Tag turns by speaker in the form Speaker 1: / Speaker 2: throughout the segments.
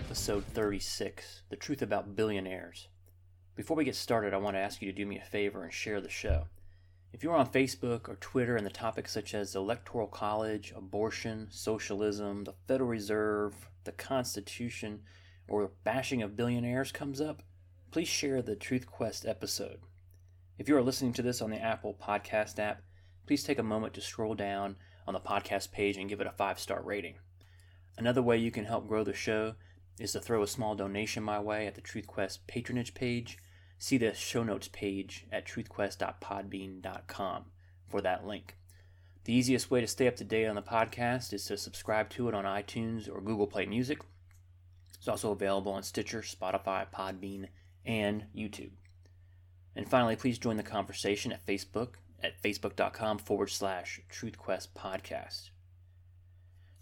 Speaker 1: episode 36 The Truth About Billionaires. Before we get started, I want to ask you to do me a favor and share the show. If you're on Facebook or Twitter and the topics such as the Electoral College, abortion, socialism, the Federal Reserve, the Constitution, or bashing of billionaires comes up, please share the Truth Quest episode. If you are listening to this on the Apple Podcast app, please take a moment to scroll down on the podcast page and give it a five star rating. Another way you can help grow the show is to throw a small donation my way at the TruthQuest patronage page. See the show notes page at truthquest.podbean.com for that link. The easiest way to stay up to date on the podcast is to subscribe to it on iTunes or Google Play Music. It's also available on Stitcher, Spotify, Podbean, and YouTube. And finally, please join the conversation at Facebook at facebook.com forward slash truthquest podcast.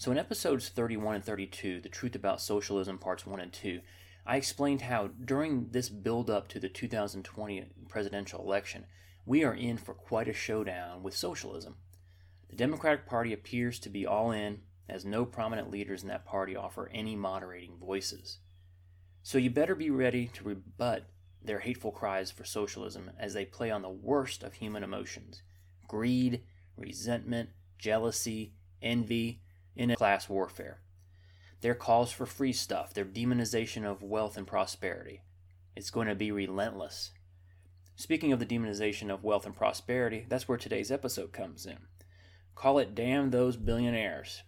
Speaker 1: So, in episodes 31 and 32, The Truth About Socialism, Parts 1 and 2, I explained how during this build up to the 2020 presidential election, we are in for quite a showdown with socialism. The Democratic Party appears to be all in, as no prominent leaders in that party offer any moderating voices. So, you better be ready to rebut their hateful cries for socialism as they play on the worst of human emotions greed, resentment, jealousy, envy, in class warfare. Their calls for free stuff, their demonization of wealth and prosperity. It's going to be relentless. Speaking of the demonization of wealth and prosperity, that's where today's episode comes in. Call it Damn Those Billionaires.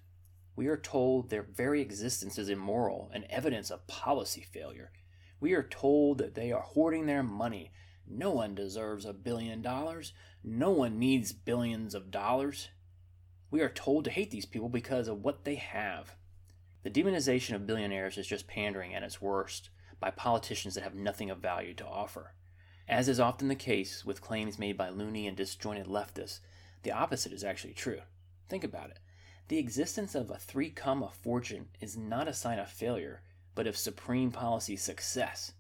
Speaker 1: We are told their very existence is immoral and evidence of policy failure. We are told that they are hoarding their money. No one deserves a billion dollars. No one needs billions of dollars. We are told to hate these people because of what they have. The demonization of billionaires is just pandering at its worst by politicians that have nothing of value to offer. As is often the case with claims made by loony and disjointed leftists, the opposite is actually true. Think about it. The existence of a three comma fortune is not a sign of failure, but of supreme policy success.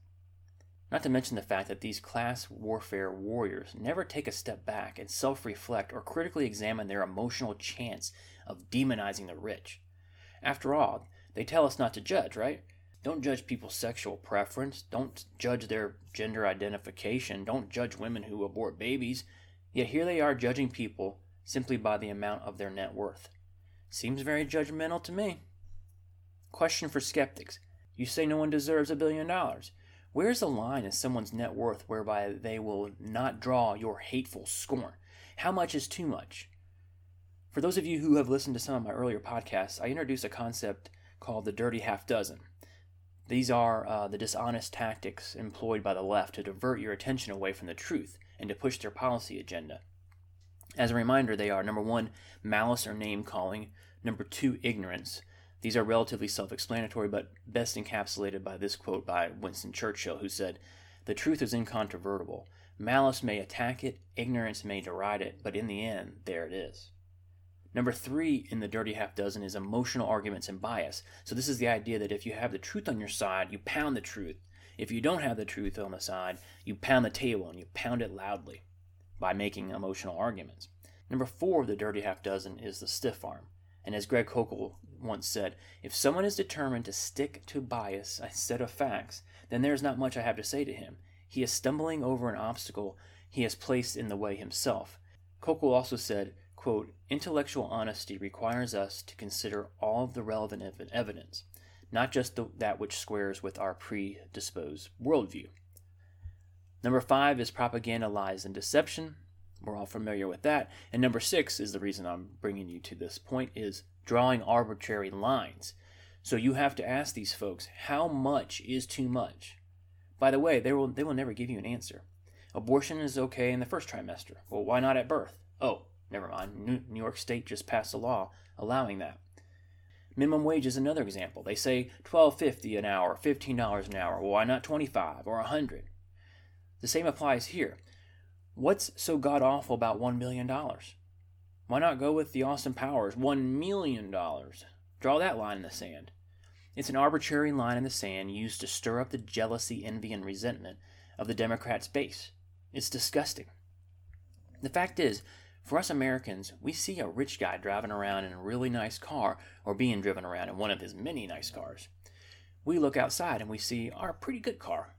Speaker 1: Not to mention the fact that these class warfare warriors never take a step back and self reflect or critically examine their emotional chance of demonizing the rich. After all, they tell us not to judge, right? Don't judge people's sexual preference. Don't judge their gender identification. Don't judge women who abort babies. Yet here they are judging people simply by the amount of their net worth. Seems very judgmental to me. Question for skeptics You say no one deserves a billion dollars. Where's the line in someone's net worth whereby they will not draw your hateful scorn? How much is too much? For those of you who have listened to some of my earlier podcasts, I introduced a concept called the dirty half dozen. These are uh, the dishonest tactics employed by the left to divert your attention away from the truth and to push their policy agenda. As a reminder, they are number one, malice or name calling, number two, ignorance, these are relatively self explanatory, but best encapsulated by this quote by Winston Churchill, who said, The truth is incontrovertible. Malice may attack it, ignorance may deride it, but in the end, there it is. Number three in the dirty half dozen is emotional arguments and bias. So, this is the idea that if you have the truth on your side, you pound the truth. If you don't have the truth on the side, you pound the table and you pound it loudly by making emotional arguments. Number four of the dirty half dozen is the stiff arm. And as Greg Koukl once said, if someone is determined to stick to bias instead of facts, then there is not much I have to say to him. He is stumbling over an obstacle he has placed in the way himself. Koukl also said, quote, Intellectual honesty requires us to consider all of the relevant ev- evidence, not just the, that which squares with our predisposed worldview. Number five is propaganda, lies, and deception. We're all familiar with that. And number six is the reason I'm bringing you to this point is drawing arbitrary lines. So you have to ask these folks, how much is too much? By the way, they will, they will never give you an answer. Abortion is okay in the first trimester. Well, why not at birth? Oh, never mind. New York State just passed a law allowing that. Minimum wage is another example. They say $12.50 an hour, $15 an hour. Why not 25 or 100? The same applies here. What's so god awful about $1 million? Why not go with the Austin Powers $1 million? Draw that line in the sand. It's an arbitrary line in the sand used to stir up the jealousy, envy, and resentment of the Democrats' base. It's disgusting. The fact is, for us Americans, we see a rich guy driving around in a really nice car or being driven around in one of his many nice cars. We look outside and we see our pretty good car.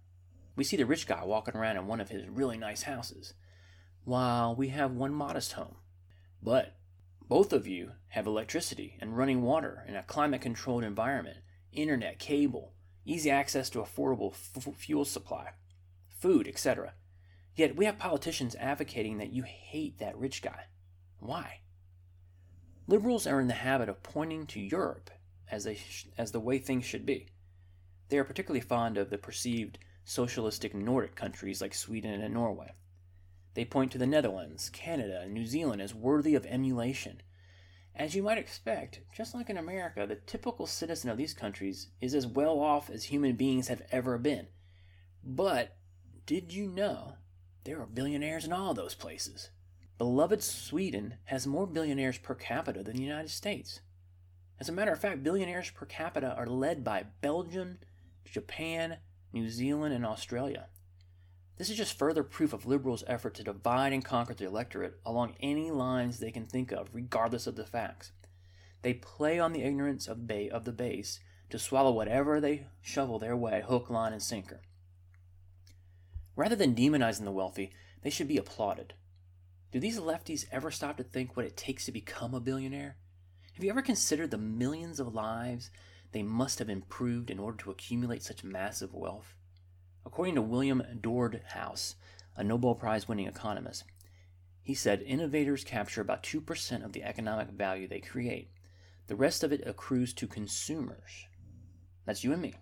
Speaker 1: We see the rich guy walking around in one of his really nice houses, while we have one modest home. But both of you have electricity and running water in a climate controlled environment, internet, cable, easy access to affordable f- fuel supply, food, etc. Yet we have politicians advocating that you hate that rich guy. Why? Liberals are in the habit of pointing to Europe as, sh- as the way things should be. They are particularly fond of the perceived socialistic Nordic countries like Sweden and Norway. They point to the Netherlands, Canada, and New Zealand as worthy of emulation. As you might expect, just like in America, the typical citizen of these countries is as well off as human beings have ever been. But did you know there are billionaires in all those places? Beloved Sweden has more billionaires per capita than the United States. As a matter of fact, billionaires per capita are led by Belgium, Japan, New Zealand, and Australia. This is just further proof of liberals' effort to divide and conquer the electorate along any lines they can think of, regardless of the facts. They play on the ignorance of, ba- of the base to swallow whatever they shovel their way, hook, line, and sinker. Rather than demonizing the wealthy, they should be applauded. Do these lefties ever stop to think what it takes to become a billionaire? Have you ever considered the millions of lives they must have improved in order to accumulate such massive wealth? According to William Nordhaus, a Nobel Prize winning economist, he said innovators capture about 2% of the economic value they create. The rest of it accrues to consumers. That's you and me.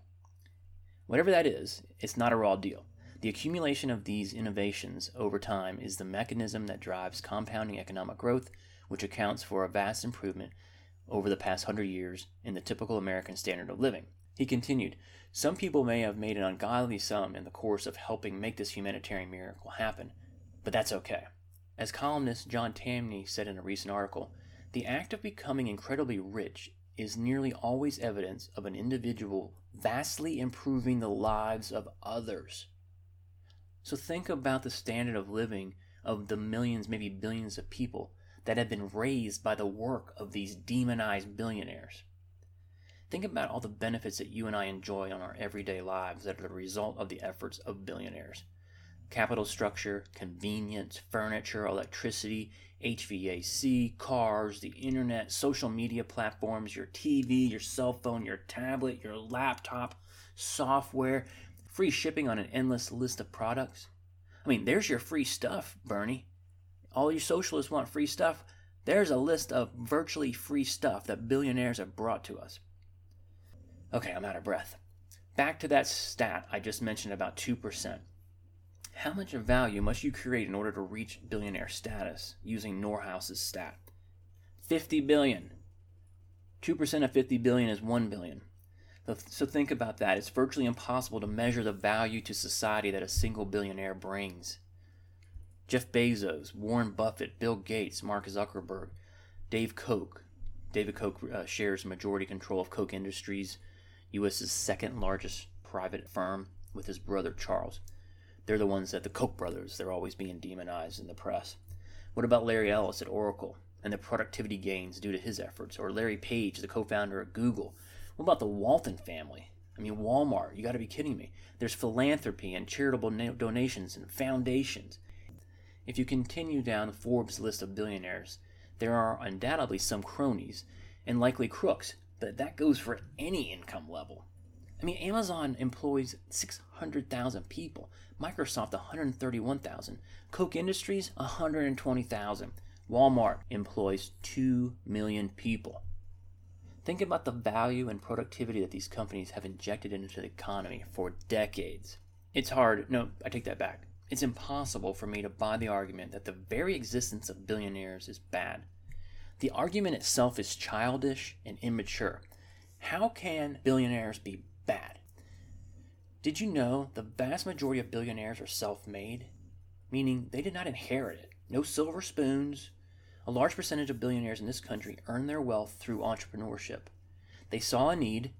Speaker 1: Whatever that is, it's not a raw deal. The accumulation of these innovations over time is the mechanism that drives compounding economic growth, which accounts for a vast improvement over the past hundred years in the typical American standard of living. He continued, Some people may have made an ungodly sum in the course of helping make this humanitarian miracle happen, but that's okay. As columnist John Tamny said in a recent article, the act of becoming incredibly rich is nearly always evidence of an individual vastly improving the lives of others. So think about the standard of living of the millions, maybe billions of people that have been raised by the work of these demonized billionaires. Think about all the benefits that you and I enjoy on our everyday lives that are the result of the efforts of billionaires. Capital structure, convenience, furniture, electricity, HVAC, cars, the internet, social media platforms, your TV, your cell phone, your tablet, your laptop, software, free shipping on an endless list of products. I mean, there's your free stuff, Bernie. All you socialists want free stuff. There's a list of virtually free stuff that billionaires have brought to us. Okay, I'm out of breath. Back to that stat I just mentioned about 2%. How much value must you create in order to reach billionaire status using Nordhaus's stat? 50 billion. 2% of 50 billion is 1 billion. So think about that. It's virtually impossible to measure the value to society that a single billionaire brings. Jeff Bezos, Warren Buffett, Bill Gates, Mark Zuckerberg, Dave Koch. David Koch uh, shares majority control of Koch Industries, U.S.'s second largest private firm, with his brother Charles. They're the ones that the Koch brothers, they're always being demonized in the press. What about Larry Ellis at Oracle and the productivity gains due to his efforts? Or Larry Page, the co founder of Google? What about the Walton family? I mean, Walmart, you got to be kidding me. There's philanthropy and charitable donations and foundations. If you continue down Forbes' list of billionaires, there are undoubtedly some cronies and likely crooks but that goes for any income level. I mean, Amazon employs 600,000 people, Microsoft 131,000, Koch Industries 120,000, Walmart employs 2 million people. Think about the value and productivity that these companies have injected into the economy for decades. It's hard, no, I take that back. It's impossible for me to buy the argument that the very existence of billionaires is bad. The argument itself is childish and immature. How can billionaires be bad? Did you know the vast majority of billionaires are self made? Meaning they did not inherit it. No silver spoons. A large percentage of billionaires in this country earn their wealth through entrepreneurship. They saw a need,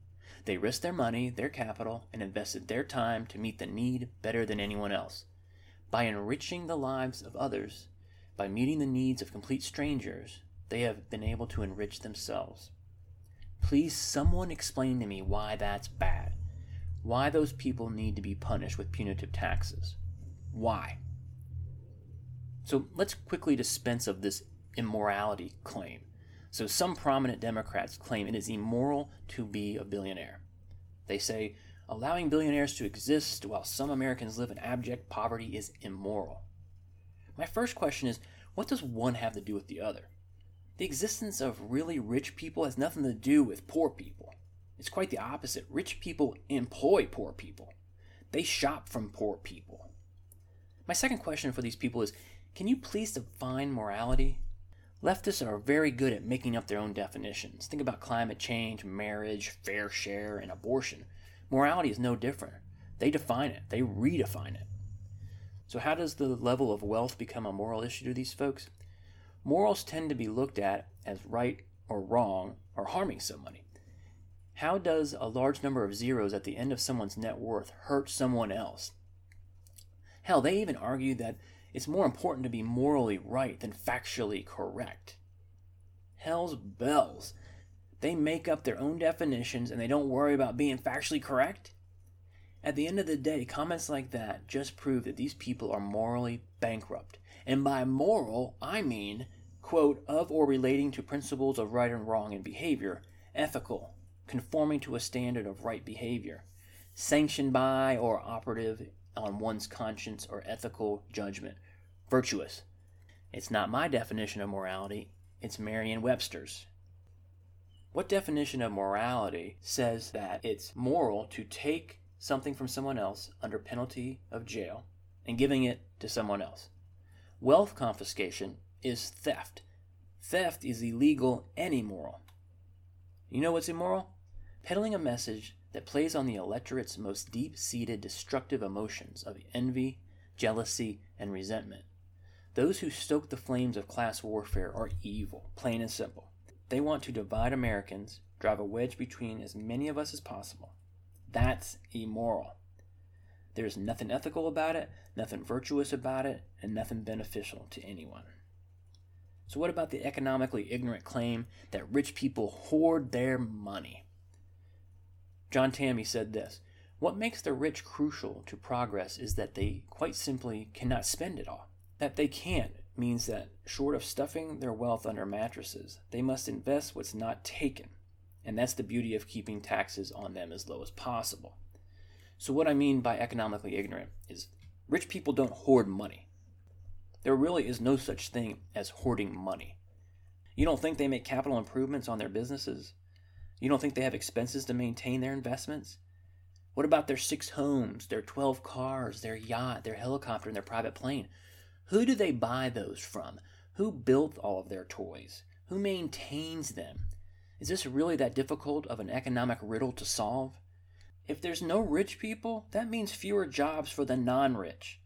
Speaker 1: they risked their money, their capital, and invested their time to meet the need better than anyone else. By enriching the lives of others, by meeting the needs of complete strangers, they have been able to enrich themselves. Please, someone explain to me why that's bad. why those people need to be punished with punitive taxes. Why? So let's quickly dispense of this immorality claim. So some prominent Democrats claim it is immoral to be a billionaire. They say allowing billionaires to exist while some Americans live in abject poverty is immoral. My first question is what does one have to do with the other? The existence of really rich people has nothing to do with poor people. It's quite the opposite. Rich people employ poor people, they shop from poor people. My second question for these people is can you please define morality? Leftists are very good at making up their own definitions. Think about climate change, marriage, fair share, and abortion. Morality is no different. They define it, they redefine it. So, how does the level of wealth become a moral issue to these folks? Morals tend to be looked at as right or wrong or harming somebody. How does a large number of zeros at the end of someone's net worth hurt someone else? Hell, they even argue that it's more important to be morally right than factually correct. Hell's bells. They make up their own definitions and they don't worry about being factually correct? At the end of the day, comments like that just prove that these people are morally bankrupt. And by moral, I mean, quote, of or relating to principles of right and wrong in behavior, ethical, conforming to a standard of right behavior, sanctioned by or operative on one's conscience or ethical judgment, virtuous. It's not my definition of morality, it's Merriam Webster's. What definition of morality says that it's moral to take something from someone else under penalty of jail and giving it to someone else? Wealth confiscation is theft. Theft is illegal and immoral. You know what's immoral? Peddling a message that plays on the electorate's most deep seated destructive emotions of envy, jealousy, and resentment. Those who stoke the flames of class warfare are evil, plain and simple. They want to divide Americans, drive a wedge between as many of us as possible. That's immoral. There's nothing ethical about it, nothing virtuous about it, and nothing beneficial to anyone. So, what about the economically ignorant claim that rich people hoard their money? John Tamny said this What makes the rich crucial to progress is that they quite simply cannot spend it all. That they can't means that, short of stuffing their wealth under mattresses, they must invest what's not taken. And that's the beauty of keeping taxes on them as low as possible. So, what I mean by economically ignorant is rich people don't hoard money. There really is no such thing as hoarding money. You don't think they make capital improvements on their businesses? You don't think they have expenses to maintain their investments? What about their six homes, their 12 cars, their yacht, their helicopter, and their private plane? Who do they buy those from? Who built all of their toys? Who maintains them? Is this really that difficult of an economic riddle to solve? If there's no rich people, that means fewer jobs for the non rich.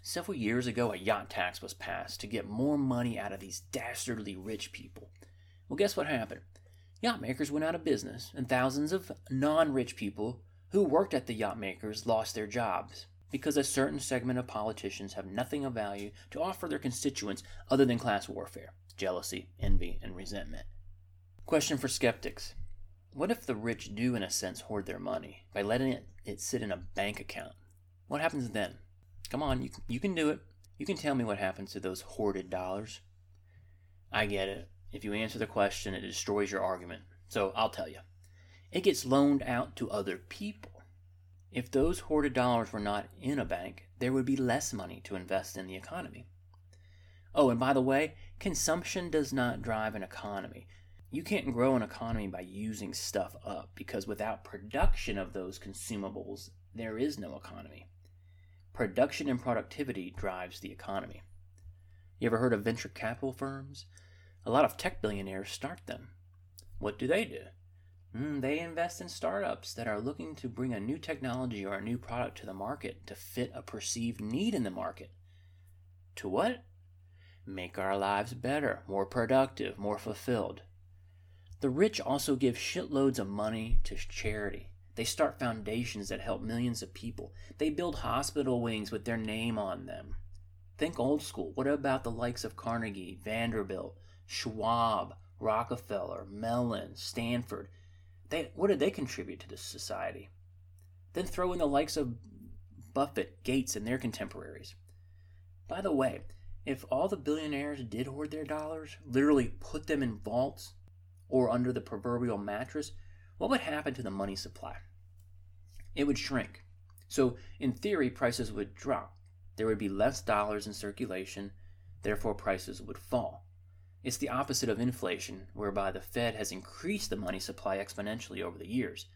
Speaker 1: Several years ago, a yacht tax was passed to get more money out of these dastardly rich people. Well, guess what happened? Yacht makers went out of business, and thousands of non rich people who worked at the yacht makers lost their jobs because a certain segment of politicians have nothing of value to offer their constituents other than class warfare, jealousy, envy, and resentment. Question for skeptics What if the rich do, in a sense, hoard their money by letting it, it sit in a bank account? What happens then? Come on, you, you can do it. You can tell me what happens to those hoarded dollars. I get it. If you answer the question, it destroys your argument. So I'll tell you. It gets loaned out to other people. If those hoarded dollars were not in a bank, there would be less money to invest in the economy. Oh, and by the way, consumption does not drive an economy. You can't grow an economy by using stuff up because without production of those consumables, there is no economy. Production and productivity drives the economy. You ever heard of venture capital firms? A lot of tech billionaires start them. What do they do? Mm, they invest in startups that are looking to bring a new technology or a new product to the market to fit a perceived need in the market. To what? Make our lives better, more productive, more fulfilled. The rich also give shitloads of money to charity. They start foundations that help millions of people. They build hospital wings with their name on them. Think old school. What about the likes of Carnegie, Vanderbilt, Schwab, Rockefeller, Mellon, Stanford? They, what did they contribute to this society? Then throw in the likes of Buffett, Gates, and their contemporaries. By the way, if all the billionaires did hoard their dollars, literally put them in vaults or under the proverbial mattress, what would happen to the money supply? It would shrink. So, in theory, prices would drop. There would be less dollars in circulation, therefore, prices would fall. It's the opposite of inflation, whereby the Fed has increased the money supply exponentially over the years.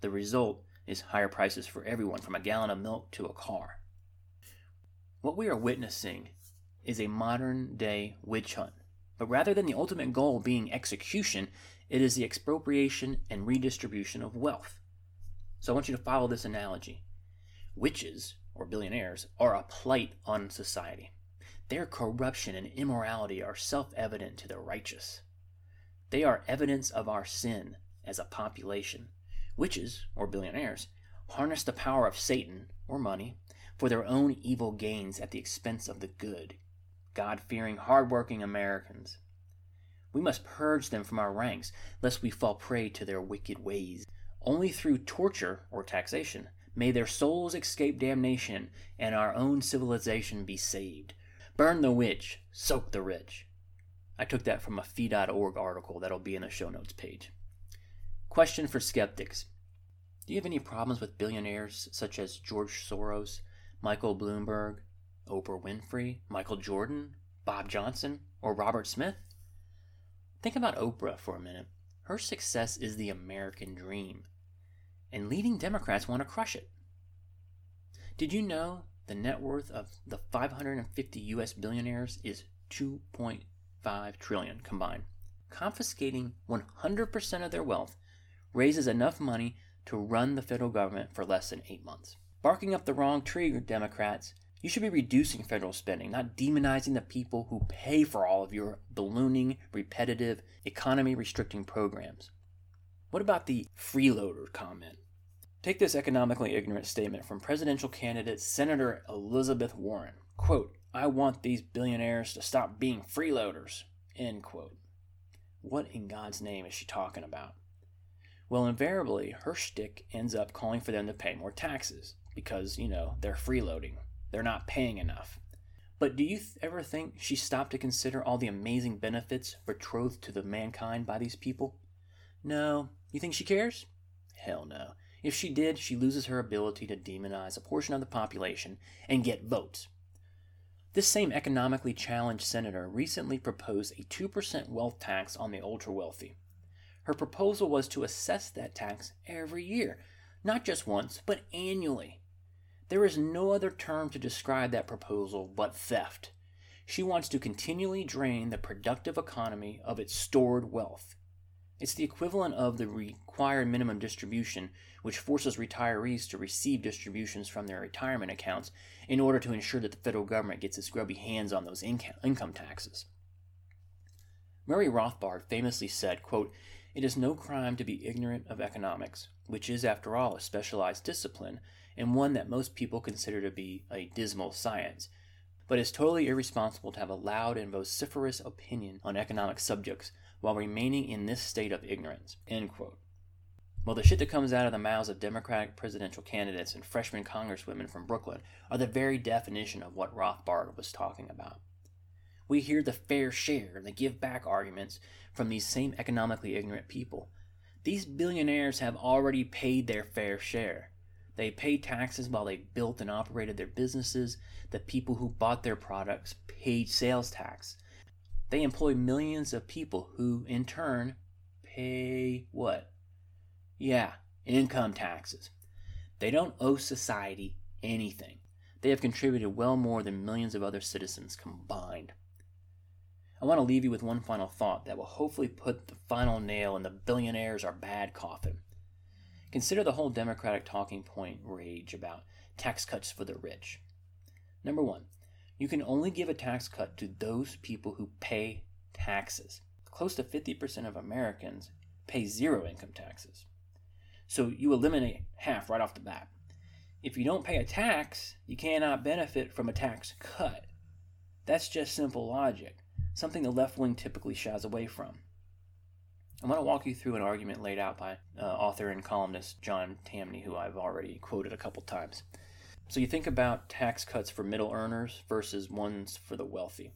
Speaker 1: The result is higher prices for everyone, from a gallon of milk to a car. What we are witnessing is a modern day witch hunt. But rather than the ultimate goal being execution, it is the expropriation and redistribution of wealth. So I want you to follow this analogy. Witches, or billionaires, are a blight on society. Their corruption and immorality are self evident to the righteous. They are evidence of our sin as a population. Witches, or billionaires, harness the power of Satan, or money, for their own evil gains at the expense of the good, God fearing, hard-working Americans. We must purge them from our ranks, lest we fall prey to their wicked ways. Only through torture or taxation may their souls escape damnation and our own civilization be saved. Burn the witch, soak the rich. I took that from a fee.org article that'll be in the show notes page. Question for skeptics Do you have any problems with billionaires such as George Soros, Michael Bloomberg, Oprah Winfrey, Michael Jordan, Bob Johnson, or Robert Smith? Think about Oprah for a minute. Her success is the American dream, and leading Democrats want to crush it. Did you know the net worth of the 550 US billionaires is 2.5 trillion combined? Confiscating 100% of their wealth raises enough money to run the federal government for less than 8 months. Barking up the wrong tree, Democrats, you should be reducing federal spending, not demonizing the people who pay for all of your ballooning, repetitive, economy restricting programs. What about the freeloader comment? Take this economically ignorant statement from presidential candidate Senator Elizabeth Warren. Quote, I want these billionaires to stop being freeloaders. End quote. What in God's name is she talking about? Well, invariably, her shtick ends up calling for them to pay more taxes because, you know, they're freeloading. They're not paying enough. But do you th- ever think she stopped to consider all the amazing benefits betrothed to the mankind by these people? No. You think she cares? Hell no. If she did, she loses her ability to demonize a portion of the population and get votes. This same economically challenged senator recently proposed a 2% wealth tax on the ultra wealthy. Her proposal was to assess that tax every year, not just once, but annually. There is no other term to describe that proposal but theft. She wants to continually drain the productive economy of its stored wealth. It's the equivalent of the required minimum distribution, which forces retirees to receive distributions from their retirement accounts in order to ensure that the federal government gets its grubby hands on those income taxes. Murray Rothbard famously said, quote, It is no crime to be ignorant of economics, which is, after all, a specialized discipline and one that most people consider to be a dismal science, but it's totally irresponsible to have a loud and vociferous opinion on economic subjects while remaining in this state of ignorance. Well, the shit that comes out of the mouths of Democratic presidential candidates and freshman congresswomen from Brooklyn are the very definition of what Rothbard was talking about. We hear the fair share and the give back arguments from these same economically ignorant people. These billionaires have already paid their fair share. They paid taxes while they built and operated their businesses. The people who bought their products paid sales tax. They employ millions of people who, in turn, pay what? Yeah, income taxes. They don't owe society anything. They have contributed well more than millions of other citizens combined. I want to leave you with one final thought that will hopefully put the final nail in the billionaires are bad coffin. Consider the whole Democratic talking point rage about tax cuts for the rich. Number one, you can only give a tax cut to those people who pay taxes. Close to 50% of Americans pay zero income taxes. So you eliminate half right off the bat. If you don't pay a tax, you cannot benefit from a tax cut. That's just simple logic, something the left wing typically shies away from. I'm going to walk you through an argument laid out by uh, author and columnist John Tamny, who I've already quoted a couple times. So you think about tax cuts for middle earners versus ones for the wealthy.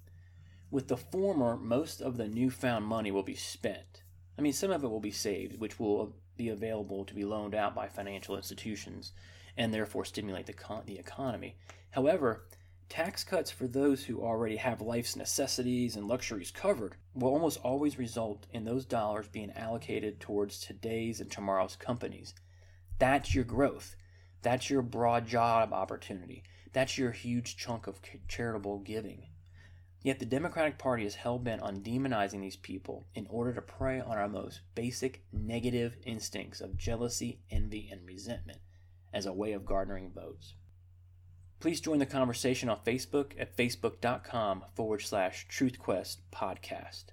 Speaker 1: With the former, most of the newfound money will be spent. I mean, some of it will be saved, which will be available to be loaned out by financial institutions and therefore stimulate the, con- the economy. However, tax cuts for those who already have life's necessities and luxuries covered will almost always result in those dollars being allocated towards today's and tomorrow's companies. That's your growth. That's your broad job opportunity. That's your huge chunk of charitable giving. Yet the Democratic Party is hell bent on demonizing these people in order to prey on our most basic negative instincts of jealousy, envy, and resentment as a way of garnering votes. Please join the conversation on Facebook at facebook.com forward slash truthquest podcast.